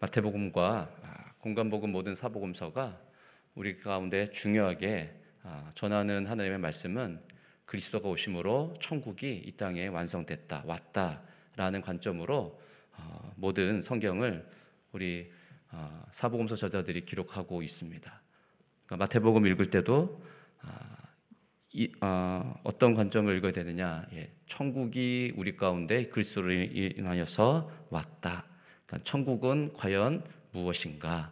마태복음과 아, 공간복음 모든 사복음서가 우리 가운데 중요하게 아, 전하는 하나님의 말씀은 그리스도가 오심으로 천국이 이 땅에 완성됐다 왔다라는 관점으로 어, 모든 성경을 우리 어, 사복음서 저자들이 기록하고 있습니다. 그러니까 마태복음 읽을 때도 아, 이, 어, 어떤 관점을 읽어야 되느냐? 예, 천국이 우리 가운데 그리스도로 인하여서 왔다. 그러니까 천국은 과연 무엇인가?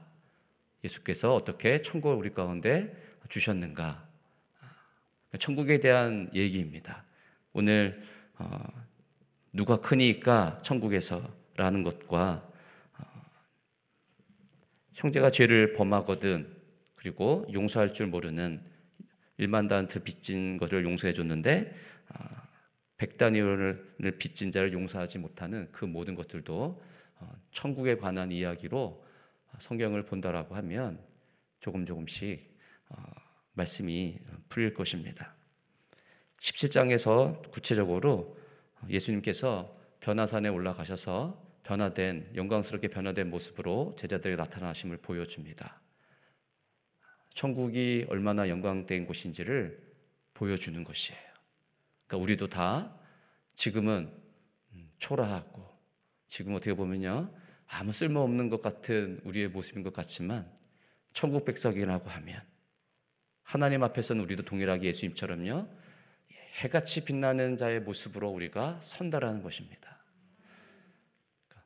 예수께서 어떻게 천국을 우리 가운데 주셨는가? 그러니까 천국에 대한 얘기입니다. 오늘 어, 누가 크니까 천국에서라는 것과 어, 형제가 죄를 범하거든 그리고 용서할 줄 모르는 일만 단트 빚진 것을 용서해 줬는데 어, 백단위를 빚진 자를 용서하지 못하는 그 모든 것들도 어, 천국에 관한 이야기로 성경을 본다라고 하면 조금 조금씩 어, 말씀이 풀릴 것입니다. 17장에서 구체적으로 예수님께서 변화산에 올라가셔서 변화된 영광스럽게 변화된 모습으로 제자들이 나타나심을 보여줍니다. 천국이 얼마나 영광된 곳인지를 보여주는 것이에요. 그러니까 우리도 다 지금은 음, 초라하고 지금 어떻게 보면요 아무 쓸모 없는 것 같은 우리의 모습인 것 같지만 천국 백석이라고 하면 하나님 앞에서는 우리도 동일하게 예수님처럼요 해같이 빛나는 자의 모습으로 우리가 선다라는 것입니다.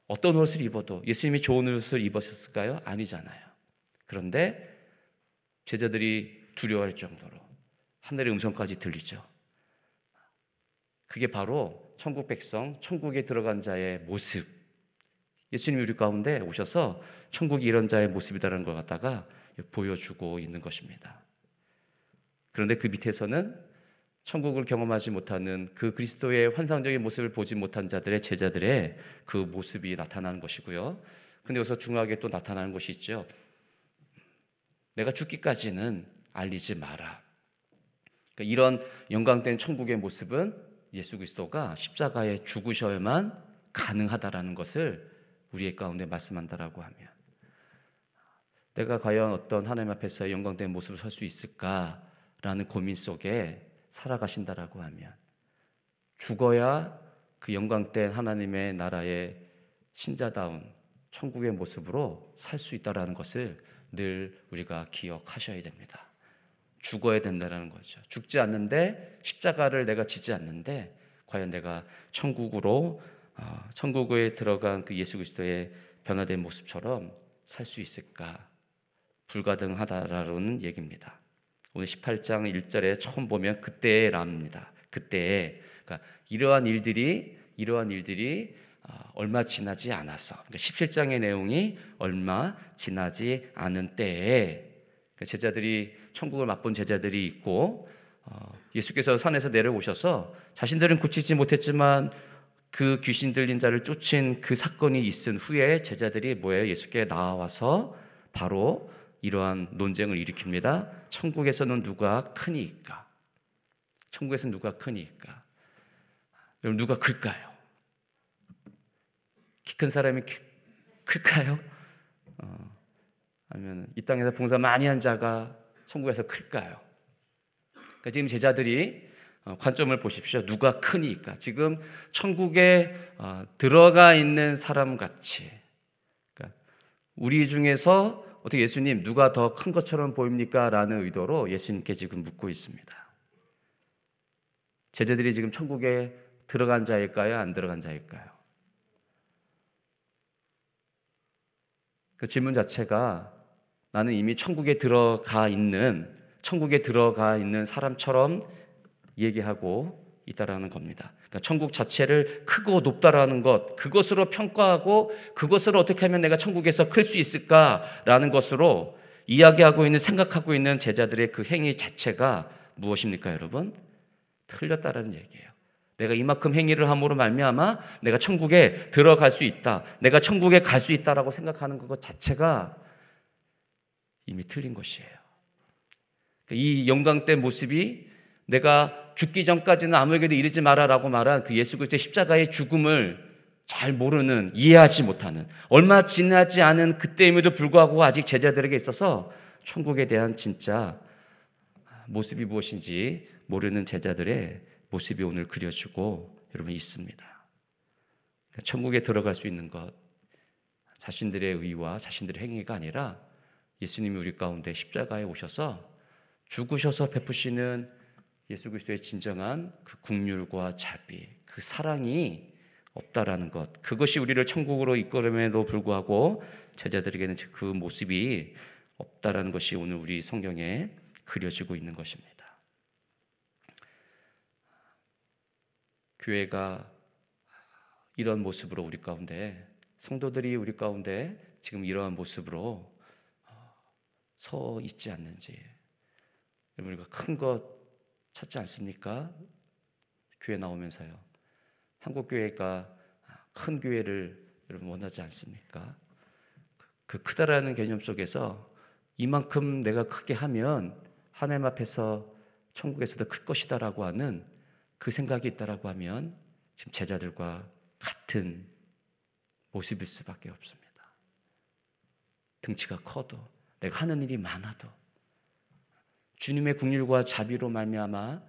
어떤 옷을 입어도 예수님이 좋은 옷을 입으셨을까요? 아니잖아요. 그런데 제자들이 두려워할 정도로 하늘의 음성까지 들리죠. 그게 바로 천국 백성, 천국에 들어간 자의 모습. 예수님이 우리 가운데 오셔서 천국이 이런 자의 모습이다라는 걸 갖다가 보여주고 있는 것입니다. 그런데 그 밑에서는 천국을 경험하지 못하는 그 그리스도의 환상적인 모습을 보지 못한 자들의 제자들의 그 모습이 나타나는 것이고요. 근데 여기서 중요하게 또 나타나는 것이 있죠. 내가 죽기까지는 알리지 마라. 그러니까 이런 영광된 천국의 모습은 예수 그리스도가 십자가에 죽으셔야만 가능하다라는 것을 우리의 가운데 말씀한다라고 하면 내가 과연 어떤 하나님 앞에서 영광된 모습을 설 수 있을까라는 고민 속에 살아가신다라고 하면 죽어야 그 영광된 하나님의 나라의 신자다운 천국의 모습으로 살 수 있다라는 것을 늘 우리가 기억하셔야 됩니다. 죽어야 된다는 거죠. 죽지 않는데 십자가를 내가 지지 않는데 과연 내가 천국으로 어, 천국에 들어간 그 예수 그리스도의 변화된 모습처럼 살 수 있을까? 불가능하다라는 얘기입니다. 오늘 18장 1절에 처음 보면 그때랍니다. 그때 그러니까 이러한 일들이 이러한 일들이 아, 얼마 지나지 않아서 그러니까 17장의 내용이 얼마 지나지 않은 때에 제자들이 천국을 맛본 제자들이 있고 어, 예수께서 산에서 내려오셔서 자신들은 고치지 못했지만 그 귀신 들린 자를 쫓은 그 사건이 있은 후에 제자들이 뭐예요? 예수께 나와서 바로 이러한 논쟁을 일으킵니다. 천국에서는 누가 크니까? 천국에서는 누가 크니까? 여러분 누가 클까요? 키 큰 사람이 클까요? 어, 아니면 이 땅에서 봉사 많이 한 자가 천국에서 클까요? 그러니까 지금 제자들이 어, 관점을 보십시오. 누가 크니까 지금 천국에 어, 들어가 있는 사람 같이 그러니까 우리 중에서 어떻게 예수님 누가 더 큰 것처럼 보입니까? 라는 의도로 예수님께 지금 묻고 있습니다. 제자들이 지금 천국에 들어간 자일까요? 안 들어간 자일까요? 그 질문 자체가 나는 이미 천국에 들어가 있는 천국에 들어가 있는 사람처럼 얘기하고 있다라는 겁니다. 그러니까 천국 자체를 크고 높다라는 것, 그것으로 평가하고 그것을 어떻게 하면 내가 천국에서 클 수 있을까라는 것으로 이야기하고 있는 생각하고 있는 제자들의 그 행위 자체가 무엇입니까, 여러분? 틀렸다라는 얘기예요. 내가 이만큼 행위를 함으로 말미암아 내가 천국에 들어갈 수 있다. 내가 천국에 갈 수 있다라고 생각하는 것 자체가 이미 틀린 것이에요. 그러니까 이 영광된 모습이 내가 죽기 전까지는 아무에게도 이르지 마라라고 말한 그 예수 그리스도의 십자가의 죽음을 잘 모르는 이해하지 못하는 얼마 지나지 않은 그때임에도 불구하고 아직 제자들에게 있어서 천국에 대한 진짜 모습이 무엇인지 모르는 제자들의 모습이 오늘 그려지고 여러분 있습니다. 그러니까 천국에 들어갈 수 있는 것 자신들의 의와 자신들의 행위가 아니라 예수님이 우리 가운데 십자가에 오셔서 죽으셔서 베푸시는 예수 그리스도의 진정한 그 국률과 자비, 그 사랑이 없다라는 것. 그것이 우리를 천국으로 이끌음에도 불구하고 제자들에게는 그 모습이 없다라는 것이 오늘 우리 성경에 그려지고 있는 것입니다. 교회가 이런 모습으로 우리 가운데 성도들이 우리 가운데 지금 이러한 모습으로 어, 서 있지 않는지 여러분 큰 것 찾지 않습니까? 교회 나오면서요. 한국 교회가 큰 교회를 여러분 원하지 않습니까? 그 크다라는 개념 속에서 이만큼 내가 크게 하면 하나님 앞에서 천국에서도 클 것이다라고 하는 그 생각이 있다라고 하면 지금 제자들과 같은 모습일 수밖에 없습니다. 등치가 커도 내가 하는 일이 많아도 주님의 국률과 자비로 말미암아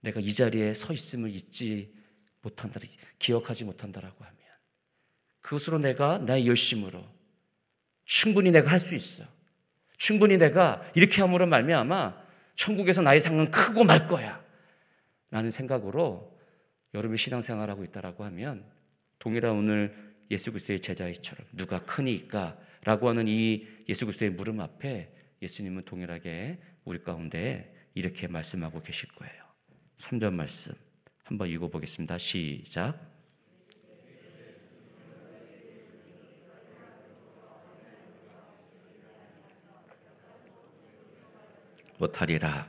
내가 이 자리에 서 있음을 잊지 못한다, 기억하지 못한다라고 하면 그것으로 내가 나의 열심으로 충분히 내가 할 수 있어. 충분히 내가 이렇게 함으로 말미암아 천국에서 나의 상은 크고 말 거야. 라는 생각으로 여러분이 신앙생활하고 있다라고 하면 동일한 오늘 예수 그리스도의 제자이처럼 누가 크니까 라고 하는 이 예수 그리스도의 물음 앞에 예수님은 동일하게 우리 가운데 이렇게 말씀하고 계실 거예요. 3절 말씀 한번 읽어 보겠습니다. 시작. 못하리라.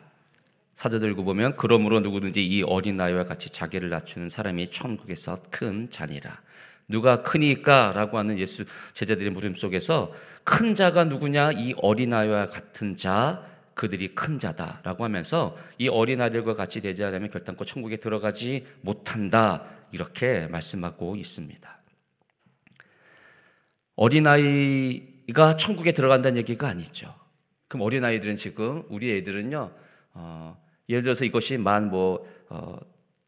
사절 읽고 보면 그러므로 누구든지 이 어린 아이와 같이 자기를 낮추는 사람이 천국에서 큰 자니라. 누가 크니까라고 하는 예수 제자들의 물음 속에서 큰 자가 누구냐? 이 어린아이와 같은 자 그들이 큰 자다라고 하면서 이 어린아이들과 같이 되지 않으면 결단코 천국에 들어가지 못한다 이렇게 말씀하고 있습니다. 어린아이가 천국에 들어간다는 얘기가 아니죠. 그럼 어린아이들은 지금 우리 애들은요 어, 예를 들어서 이것이 만뭐 어,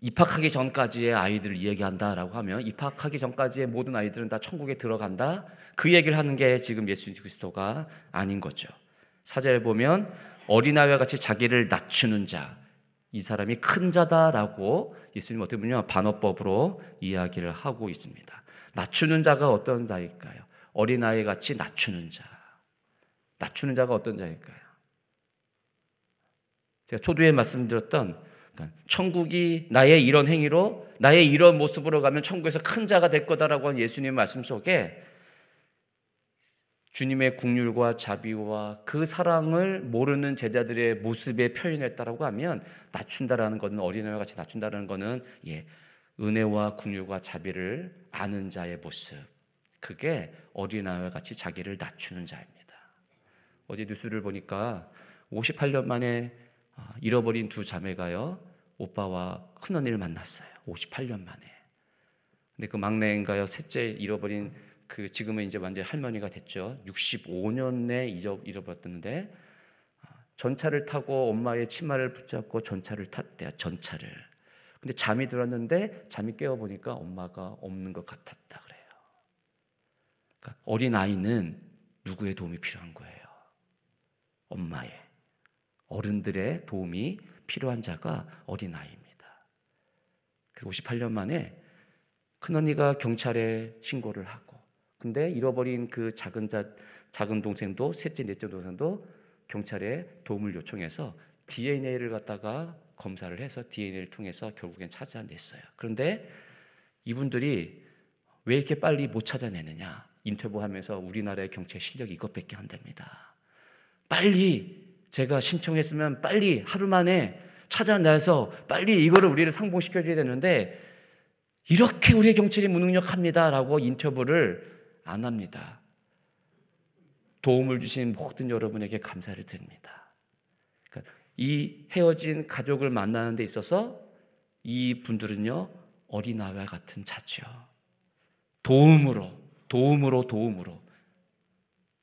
입학하기 전까지의 아이들을 이야기한다라고 하면 입학하기 전까지의 모든 아이들은 다 천국에 들어간다. 그 얘기를 하는 게 지금 예수 그리스도가 아닌 거죠. 사절에 보면 어린아이와 같이 자기를 낮추는 자, 이 사람이 큰 자다라고 예수님 어떻게 보면 반어법으로 이야기를 하고 있습니다. 낮추는 자가 어떤 자일까요? 어린아이 같이 낮추는 자. 낮추는 자가 어떤 자일까요? 제가 초두에 말씀드렸던 천국이 나의 이런 행위로 나의 이런 모습으로 가면 천국에서 큰 자가 될 거다라고 하는 예수님의 말씀 속에 주님의 국률과 자비와 그 사랑을 모르는 제자들의 모습에 표현했다라고 하면 낮춘다라는 것은 어린아이와 같이 낮춘다라는 것은 예, 은혜와 국률과 자비를 아는 자의 모습. 그게 어린아이와 같이 자기를 낮추는 자입니다. 어제 뉴스를 보니까 58년 만에 아, 잃어버린 두 자매가요, 오빠와 큰언니를 만났어요. 58년 만에. 근데 그 막내인가요, 셋째 잃어버린 그 지금은 이제 완전 할머니가 됐죠. 65년 내 잃어버렸는데 아, 전차를 타고 엄마의 치마를 붙잡고 전차를 탔대요. 전차를. 근데 잠이 들었는데 잠이 깨어 보니까 엄마가 없는 것 같았다 그래요. 그러니까 어린 아이는 누구의 도움이 필요한 거예요? 엄마의. 어른들의 도움이 필요한 자가 어린아이입니다. 58년 만에 큰언니가 경찰에 신고를 하고 근데 잃어버린 그 작은 자, 작은 동생도 셋째, 넷째 동생도 경찰에 도움을 요청해서 DNA를 갖다가 검사를 해서 DNA를 통해서 결국엔 찾아냈어요. 그런데 이분들이 왜 이렇게 빨리 못 찾아내느냐? 인터뷰하면서 우리나라의 경찰 실력이 이것밖에 안 됩니다. 빨리 제가 신청했으면 빨리 하루 만에 찾아내서 빨리 이거를 우리를 상봉시켜줘야 되는데 이렇게 우리의 경찰이 무능력합니다라고 인터뷰를 안 합니다. 도움을 주신 모든 여러분에게 감사를 드립니다. 그러니까 이 헤어진 가족을 만나는 데 있어서 이 분들은요 어린아이와 같은 자죠. 도움으로, 도움으로, 도움으로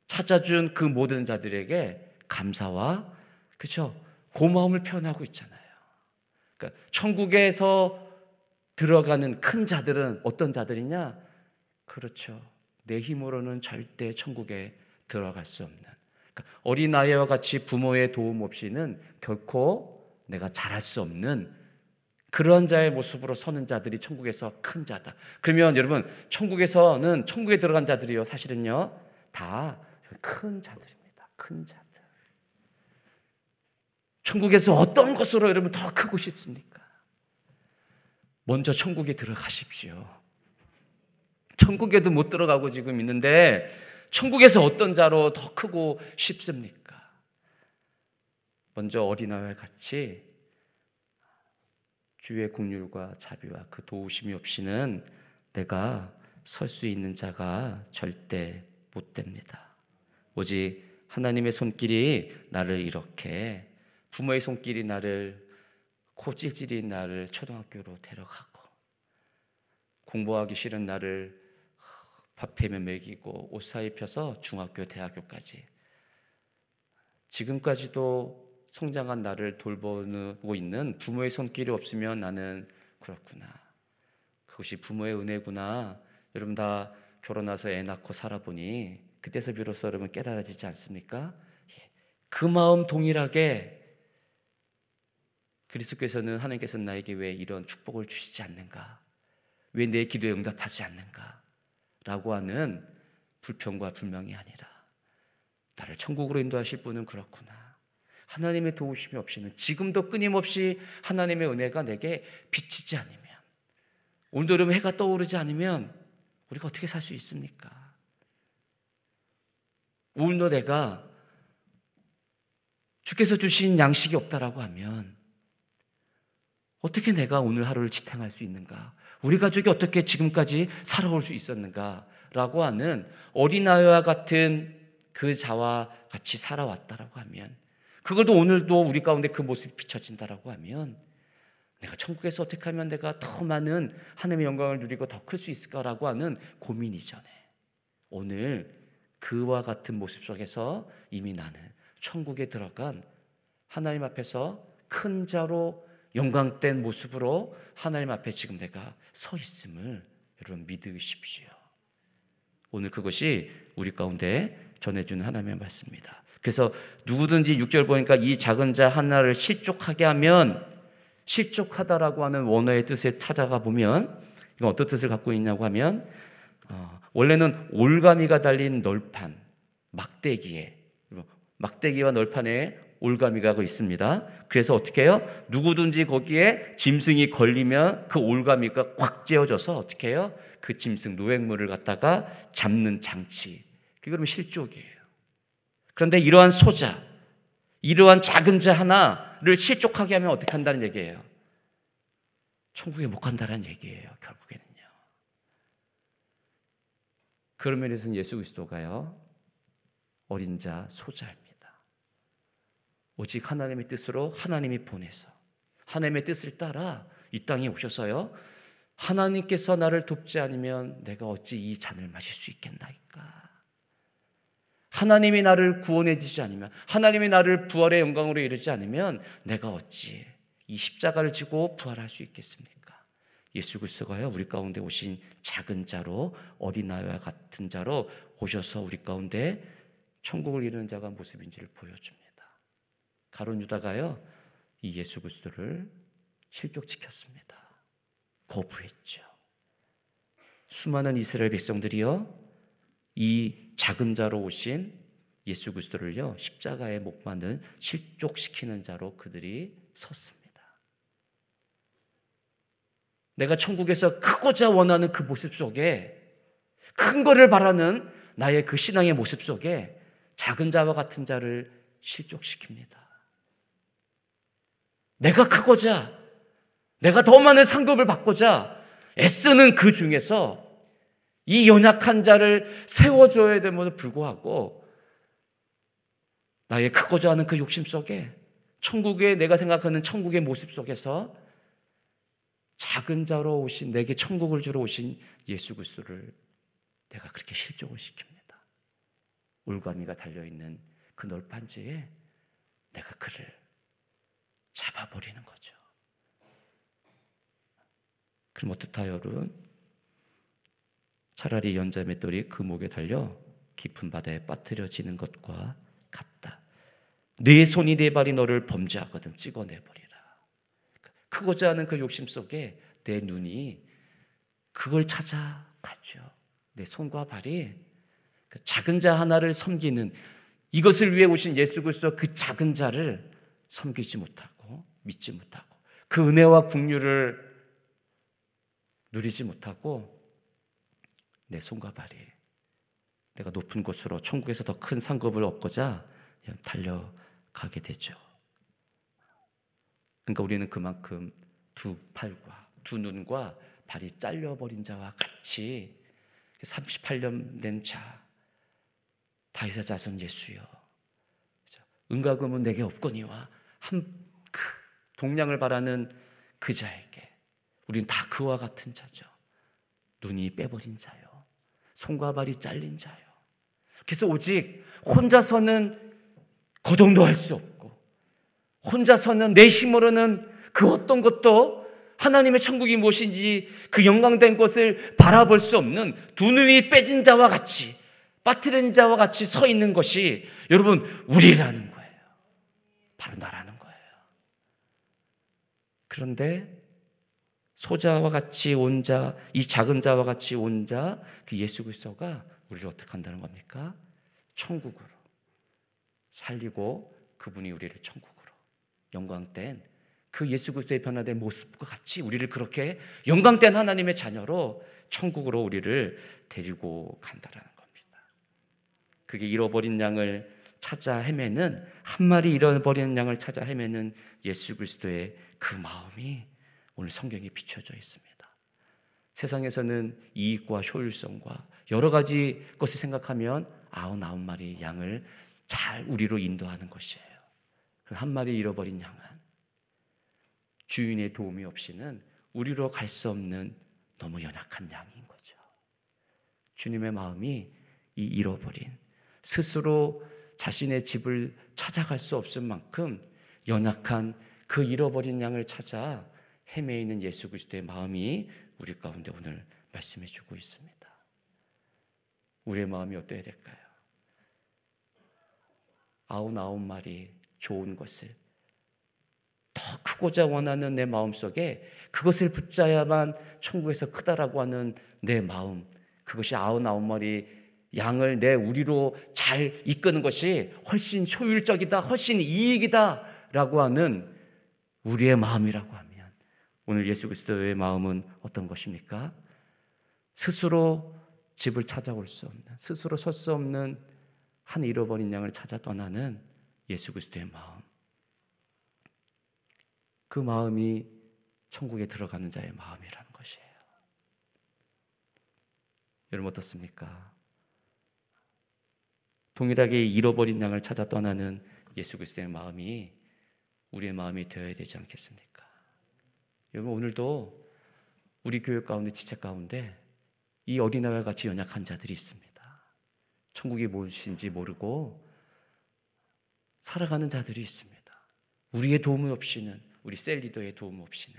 찾아준 그 모든 자들에게 감사와 그죠 고마움을 표현하고 있잖아요. 그러니까 천국에서 들어가는 큰 자들은 어떤 자들이냐? 그렇죠. 내 힘으로는 절대 천국에 들어갈 수 없는 그러니까 어린아이와 같이 부모의 도움 없이는 결코 내가 잘할 수 없는 그런 자의 모습으로 서는 자들이 천국에서 큰 자다. 그러면 여러분 천국에서는 천국에 들어간 자들이요 사실은요 다 큰 자들입니다. 큰 자들. 천국에서 어떤 것으로 여러분 더 크고 싶습니까? 먼저 천국에 들어가십시오. 천국에도 못 들어가고 지금 있는데 천국에서 어떤 자로 더 크고 싶습니까? 먼저 어린아이와 같이 주의 국률과 자비와 그 도우심이 없이는 내가 설 수 있는 자가 절대 못 됩니다. 오직 하나님의 손길이 나를 이렇게 부모의 손길이 나를 코 찔찔이 나를 초등학교로 데려가고 공부하기 싫은 나를 밥해며 먹이고 옷 사입혀서 중학교 대학교까지 지금까지도 성장한 나를 돌보고 있는 부모의 손길이 없으면 나는 그렇구나. 그것이 부모의 은혜구나. 여러분 다 결혼해서 애 낳고 살아보니 그때서 비로소 여러분 깨달아지지 않습니까? 예. 그 마음 동일하게 그리스도께서는 하나님께서 나에게 왜 이런 축복을 주시지 않는가? 왜 내 기도에 응답하지 않는가? 라고 하는 불평과 불명이 아니라 나를 천국으로 인도하실 분은 그렇구나. 하나님의 도우심이 없이는 지금도 끊임없이 하나님의 은혜가 내게 비치지 않으면 오늘도 해가 떠오르지 않으면 우리가 어떻게 살 수 있습니까? 오늘도 내가 주께서 주신 양식이 없다라고 하면 어떻게 내가 오늘 하루를 지탱할 수 있는가? 우리 가족이 어떻게 지금까지 살아올 수 있었는가? 라고 하는 어린아이와 같은 그 자와 같이 살아왔다라고 하면 그것도 오늘도 우리 가운데 그 모습이 비춰진다라고 하면 내가 천국에서 어떻게 하면 내가 더 많은 하나님의 영광을 누리고 더 클 수 있을까라고 하는 고민 이 전에 오늘 그와 같은 모습 속에서 이미 나는 천국에 들어간 하나님 앞에서 큰 자로 영광된 모습으로 하나님 앞에 지금 내가 서 있음을 여러분 믿으십시오. 오늘 그것이 우리 가운데 전해주는 하나님의 말씀입니다. 그래서 누구든지 6절 보니까 이 작은 자 하나를 실족하게 하면 실족하다라고 하는 원어의 뜻에 찾아가 보면 이건 어떤 뜻을 갖고 있냐고 하면 어, 원래는 올가미가 달린 널판 막대기에 막대기와 널판에 올가미가 있습니다. 그래서 어떻게 해요? 누구든지 거기에 짐승이 걸리면 그 올가미가 꽉 쥐어져서 어떻게 해요? 그 짐승 노획물을 갖다가 잡는 장치. 그게 그러면 실족이에요. 그런데 이러한 소자, 이러한 작은 자 하나를 실족하게 하면 어떻게 한다는 얘기예요? 천국에 못 간다는 얘기예요, 결국에는요. 그런 면에서는 예수 그리스도가요, 어린 자, 소자입니다. 오직 하나님의 뜻으로 하나님이 보내서 하나님의 뜻을 따라 이 땅에 오셔서요. 하나님께서 나를 돕지 않으면 내가 어찌 이 잔을 마실 수 있겠나이까? 하나님이 나를 구원해 주지 않으면 하나님이 나를 부활의 영광으로 이르지 않으면 내가 어찌 이 십자가를 지고 부활할 수 있겠습니까? 예수 그리스도가요 우리 가운데 오신 작은 자로 어린아이와 같은 자로 오셔서 우리 가운데 천국을 이루는 자가 모습인지를 보여줍니다. 가론 유다가요 이 예수 그리스도를 실족시켰습니다. 거부했죠. 수많은 이스라엘 백성들이요 이 작은 자로 오신 예수 그리스도를요 십자가에 못 박는 실족시키는 자로 그들이 섰습니다. 내가 천국에서 크고자 원하는 그 모습 속에 큰 거를 바라는 나의 그 신앙의 모습 속에 작은 자와 같은 자를 실족시킵니다. 내가 크고자 내가 더 많은 상급을 받고자 애쓰는 그 중에서 이 연약한 자를 세워줘야 됨에도 불구하고 나의 크고자 하는 그 욕심 속에 천국의 내가 생각하는 천국의 모습 속에서 작은 자로 오신 내게 천국을 주러 오신 예수 그리스도를 내가 그렇게 실족을 시킵니다. 올가미가 달려 있는 그 널판지에 내가 그를 잡아버리는 거죠. 그럼 어떻다요, 여러분? 차라리 연자 맷돌이 그 목에 달려 깊은 바다에 빠뜨려지는 것과 같다. 네 손이 네 발이 너를 범죄하거든 찍어내버리라. 크고자 하는 그 욕심 속에 내 눈이 그걸 찾아가죠. 내 손과 발이 그 작은 자 하나를 섬기는 이것을 위해 오신 예수 그리스도 그 작은 자를 섬기지 못하고 믿지 못하고 그 은혜와 국류를 누리지 못하고 내 손과 발이 내가 높은 곳으로 천국에서 더 큰 상급을 얻고자 달려가게 되죠. 그러니까 우리는 그만큼 두 팔과 두 눈과 발이 잘려버린 자와 같이 38년 된 자, 다윗의 자손 예수여. 은과 금은 내게 없거니와 한그 동량을 바라는 그 자에게 우리는 다 그와 같은 자죠. 눈이 빼버린 자요. 손과 발이 잘린 자요. 그래서 오직 혼자서는 거동도 할 수 없고 혼자서는 내 힘으로는 그 어떤 것도 하나님의 천국이 무엇인지 그 영광된 것을 바라볼 수 없는 두 눈이 빼진 자와 같이 빠뜨린 자와 같이 서 있는 것이 여러분 우리라는 거예요. 바로 거예요. 그런데 소자와 같이 온 자, 이 작은 자와 같이 온 자, 그 예수 그리스도가 우리를 어떻게 한다는 겁니까? 천국으로 살리고 그분이 우리를 천국으로 영광된 그 예수 그리스도의 변화된 모습과 같이 우리를 그렇게 영광된 하나님의 자녀로 천국으로 우리를 데리고 간다라는 겁니다. 그게 잃어버린 양을 찾아 헤매는 한 마리 잃어버린 양을 찾아 헤매는 예수 그리스도의 그 마음이 오늘 성경에 비춰져 있습니다. 세상에서는 이익과 효율성과 여러 가지 것을 생각하면 아흔아홉 마리 양을 잘 우리로 인도하는 것이에요. 한 마리 잃어버린 양은 주인의 도움이 없이는 우리로 갈 수 없는 너무 연약한 양인 거죠. 주님의 마음이 이 잃어버린 스스로 자신의 집을 찾아갈 수 없을 만큼 연약한 그 잃어버린 양을 찾아 헤매이는 예수 그리스도의 마음이 우리 가운데 오늘 말씀해 주고 있습니다. 우리의 마음이 어떠해야 될까요? 아흔아홉 마리 좋은 것을 더 크고자 원하는 내 마음 속에 그것을 붙잡아야만 천국에서 크다라고 하는 내 마음, 그것이 아흔아홉 마리 양을 내 우리로 잘 이끄는 것이 훨씬 효율적이다, 훨씬 이익이다 라고 하는 우리의 마음이라고 하면 오늘 예수 그리스도의 마음은 어떤 것입니까? 스스로 집을 찾아올 수 없는, 스스로 설 수 없는 한 잃어버린 양을 찾아 떠나는 예수 그리스도의 마음. 그 마음이 천국에 들어가는 자의 마음이라는 것이에요. 여러분 어떻습니까? 동일하게 잃어버린 양을 찾아 떠나는 예수 그리스도의 마음이 우리의 마음이 되어야 되지 않겠습니까? 여러분 오늘도 우리 교회 가운데 지체 가운데 이 어린아이와 같이 연약한 자들이 있습니다. 천국이 무엇인지 모르고 살아가는 자들이 있습니다. 우리의 도움 없이는 우리 셀 리더의 도움 없이는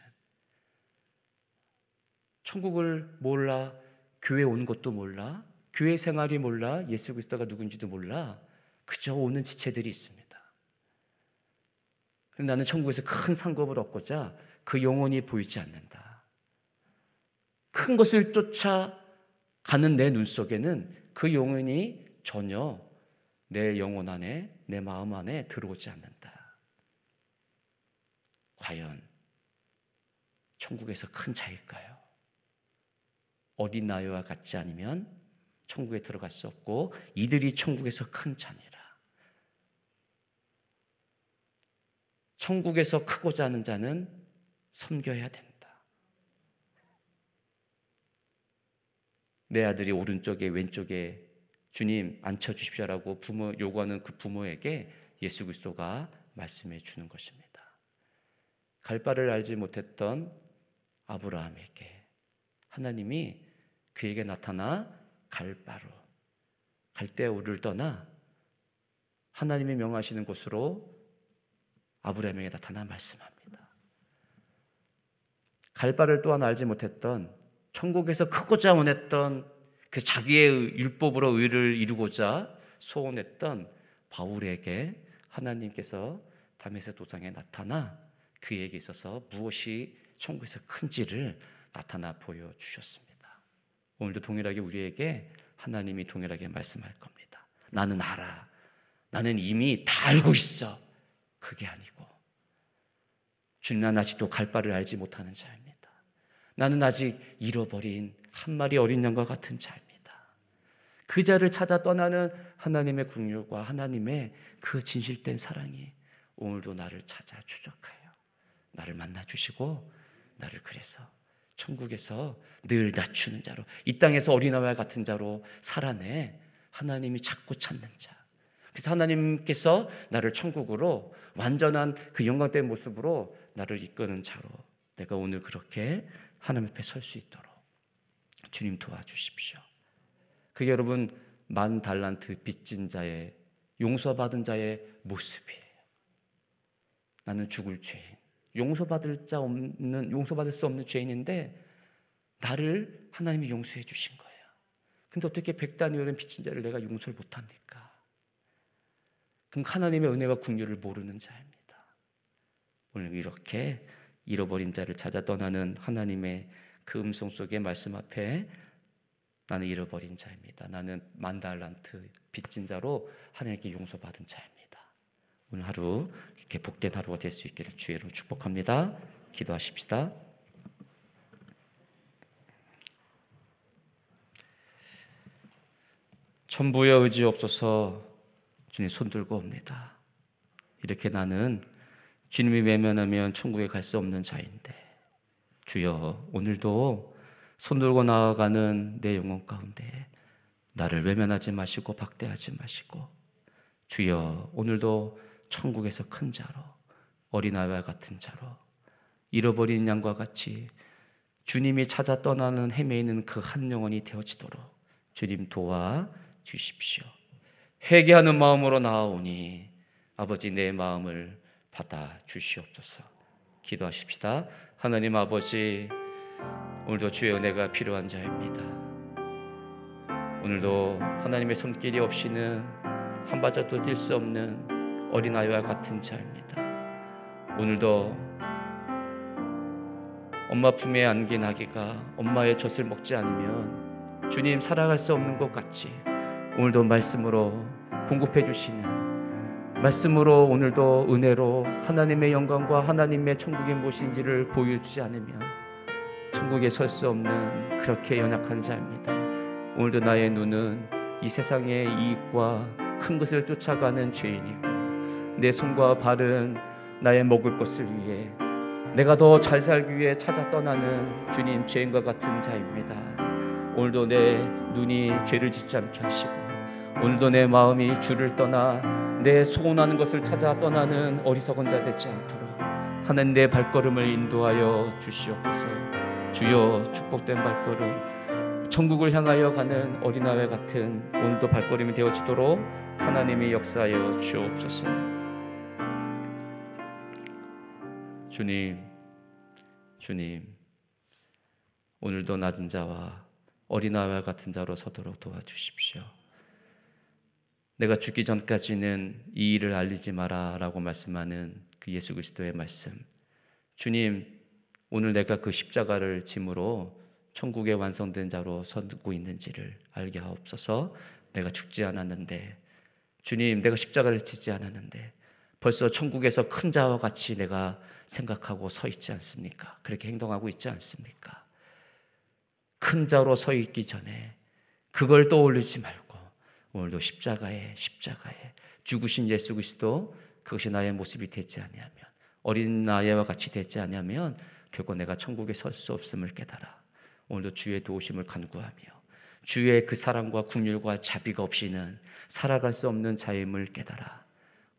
천국을 몰라 교회 온 것도 몰라 교회 생활이 몰라 예수 그리스도가 누군지도 몰라 그저 오는 지체들이 있습니다. 그럼 나는 천국에서 큰 상급을 얻고자 그 영혼이 보이지 않는다. 큰 것을 쫓아 가는 내 눈 속에는 그 영혼이 전혀 내 영혼 안에 내 마음 안에 들어오지 않는다. 과연 천국에서 큰 자일까요? 어린 나이와 같지 않으면 천국에 들어갈 수 없고 이들이 천국에서 큰 자니라. 천국에서 크고자 하는 자는 섬겨야 된다. 내 아들이 오른쪽에 왼쪽에 주님 앉혀 주십시오라고 부모 요구하는 그 부모에게 예수 그리스도가 말씀해 주는 것입니다. 갈 바를 알지 못했던 아브라함에게 하나님이 그에게 나타나 갈바로 갈대 우를 떠나 하나님이 명하시는 곳으로 아브라함에게 나타나 말씀합니다. 갈바를 또한 알지 못했던 천국에서 크고자 원했던 그 자기의 율법으로 의를 이루고자 소원했던 바울에게 하나님께서 다메섹 도상에 나타나 그에게 있어서 무엇이 천국에서 큰지를 나타나 보여 주셨습니다. 오늘도 동일하게 우리에게 하나님이 동일하게 말씀할 겁니다. 나는 알아. 나는 이미 다 알고 있어. 그게 아니고 주님은 아직도 갈 바를 알지 못하는 자입니다. 나는 아직 잃어버린 한 마리 어린 양과 같은 자입니다. 그 자를 찾아 떠나는 하나님의 국률과 하나님의 그 진실된 사랑이 오늘도 나를 찾아 추적하여 나를 만나 주시고 나를 그래서 천국에서 늘 낮추는 자로 이 땅에서 어린아이와 같은 자로 살아내 하나님이 찾고 찾는 자. 그래서 하나님께서 나를 천국으로 완전한 그 영광된 모습으로 나를 이끄는 자로 내가 오늘 그렇게 하나님 앞에 설 수 있도록 주님 도와주십시오. 그게 여러분 만 달란트 빚진 자의 용서받은 자의 모습이에요. 나는 죽을 죄인. 용서받을 자 없는 용서받을 수 없는 죄인인데 나를 하나님이 용서해 주신 거예요. 근데 어떻게 백단위오는 빚진 자를 내가 용서를 못 합니까? 그럼 하나님의 은혜와 국류를 모르는 자입니다. 오늘 이렇게 잃어버린 자를 찾아 떠나는 하나님의 그 음성 속의 말씀 앞에 나는 잃어버린 자입니다. 나는 만달란트 빚진 자로 하나님께 용서받은 자입니다. 오늘 하루 이렇게 복된 하루가 될 수 있기를 주의 이름 축복합니다. 기도하십시다. 천부의 의지 없어서 주님 손 들고 옵니다. 이렇게 나는 주님이 외면하면 천국에 갈 수 없는 자인데 주여 오늘도 손 들고 나아가는 내 영혼 가운데 나를 외면하지 마시고 박대하지 마시고 주여 오늘도 천국에서 큰 자로 어린아이와 같은 자로 잃어버린 양과 같이 주님이 찾아 떠나는 헤매이는 그 한 영혼이 되어지도록 주님 도와 주십시오. 회개하는 마음으로 나아오니 아버지 내 마음을 받아 주시옵소서. 기도하십시다. 하나님 아버지 오늘도 주의 은혜가 필요한 자입니다. 오늘도 하나님의 손길이 없이는 한 발짝도 뛸 수 없는 어린아이와 같은 자입니다. 오늘도 엄마 품에 안긴 아기가 엄마의 젖을 먹지 않으면 주님 살아갈 수 없는 것 같이 오늘도 말씀으로 공급해 주시는 말씀으로 오늘도 은혜로 하나님의 영광과 하나님의 천국이 무엇인지를 보여주지 않으면 천국에 설 수 없는 그렇게 연약한 자입니다. 오늘도 나의 눈은 이 세상의 이익과 큰 것을 쫓아가는 죄인이고 내 손과 발은 나의 먹을 것을 위해 내가 더 잘 살기 위해 찾아 떠나는 주님 죄인과 같은 자입니다. 오늘도 내 눈이 죄를 짓지 않게 하시고 오늘도 내 마음이 주를 떠나 내 소원하는 것을 찾아 떠나는 어리석은 자 되지 않도록 하는 내 발걸음을 인도하여 주시옵소서. 주여 축복된 발걸음 천국을 향하여 가는 어린아이 같은 오늘도 발걸음이 되어지도록 하나님이 역사하여 주옵소서. 주님, 주님, 오늘도 낮은 자와 어린아이와 같은 자로 서도록 도와주십시오. 내가 죽기 전까지는 이 일을 알리지 마라 라고 말씀하는 그 예수 그리스도의 말씀. 주님, 오늘 내가 그 십자가를 짐으로 천국에 완성된 자로 서고 있는지를 알게 하옵소서. 내가 죽지 않았는데, 주님, 내가 십자가를 지지 않았는데, 벌써 천국에서 큰 자와 같이 내가 생각하고 서 있지 않습니까? 그렇게 행동하고 있지 않습니까? 큰 자로 서 있기 전에 그걸 떠올리지 말고 오늘도 십자가에 십자가에 죽으신 예수 그리스도 그것이 나의 모습이 되지 아니하면 어린 나이와 같이 되지 아니하면 결국 내가 천국에 설 수 없음을 깨달아 오늘도 주의 도우심을 간구하며 주의 그 사랑과 국률과 자비가 없이는 살아갈 수 없는 자임을 깨달아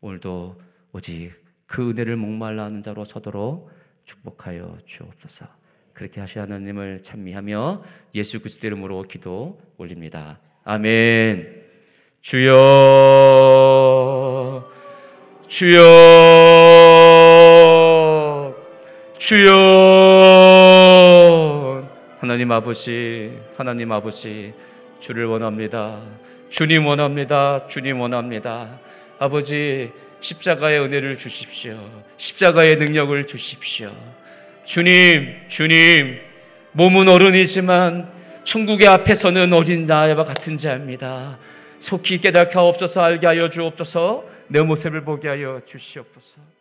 오늘도 오직 그 은혜를 목말라 하는 자로 서도록 축복하여 주옵소서. 그렇게 하시 하나님을 찬미하며 예수 그리스도 이름으로 기도 올립니다. 아멘. 주여 주여 주여 하나님 아버지 하나님 아버지 주를 원합니다. 주님 원합니다. 주님 원합니다. 아버지 십자가의 은혜를 주십시오. 십자가의 능력을 주십시오. 주님, 주님, 몸은 어른이지만 천국의 앞에서는 어린 나와 같은 자입니다. 속히 깨닫게 하옵소서 알게 하여 주옵소서 내 모습을 보게 하여 주시옵소서.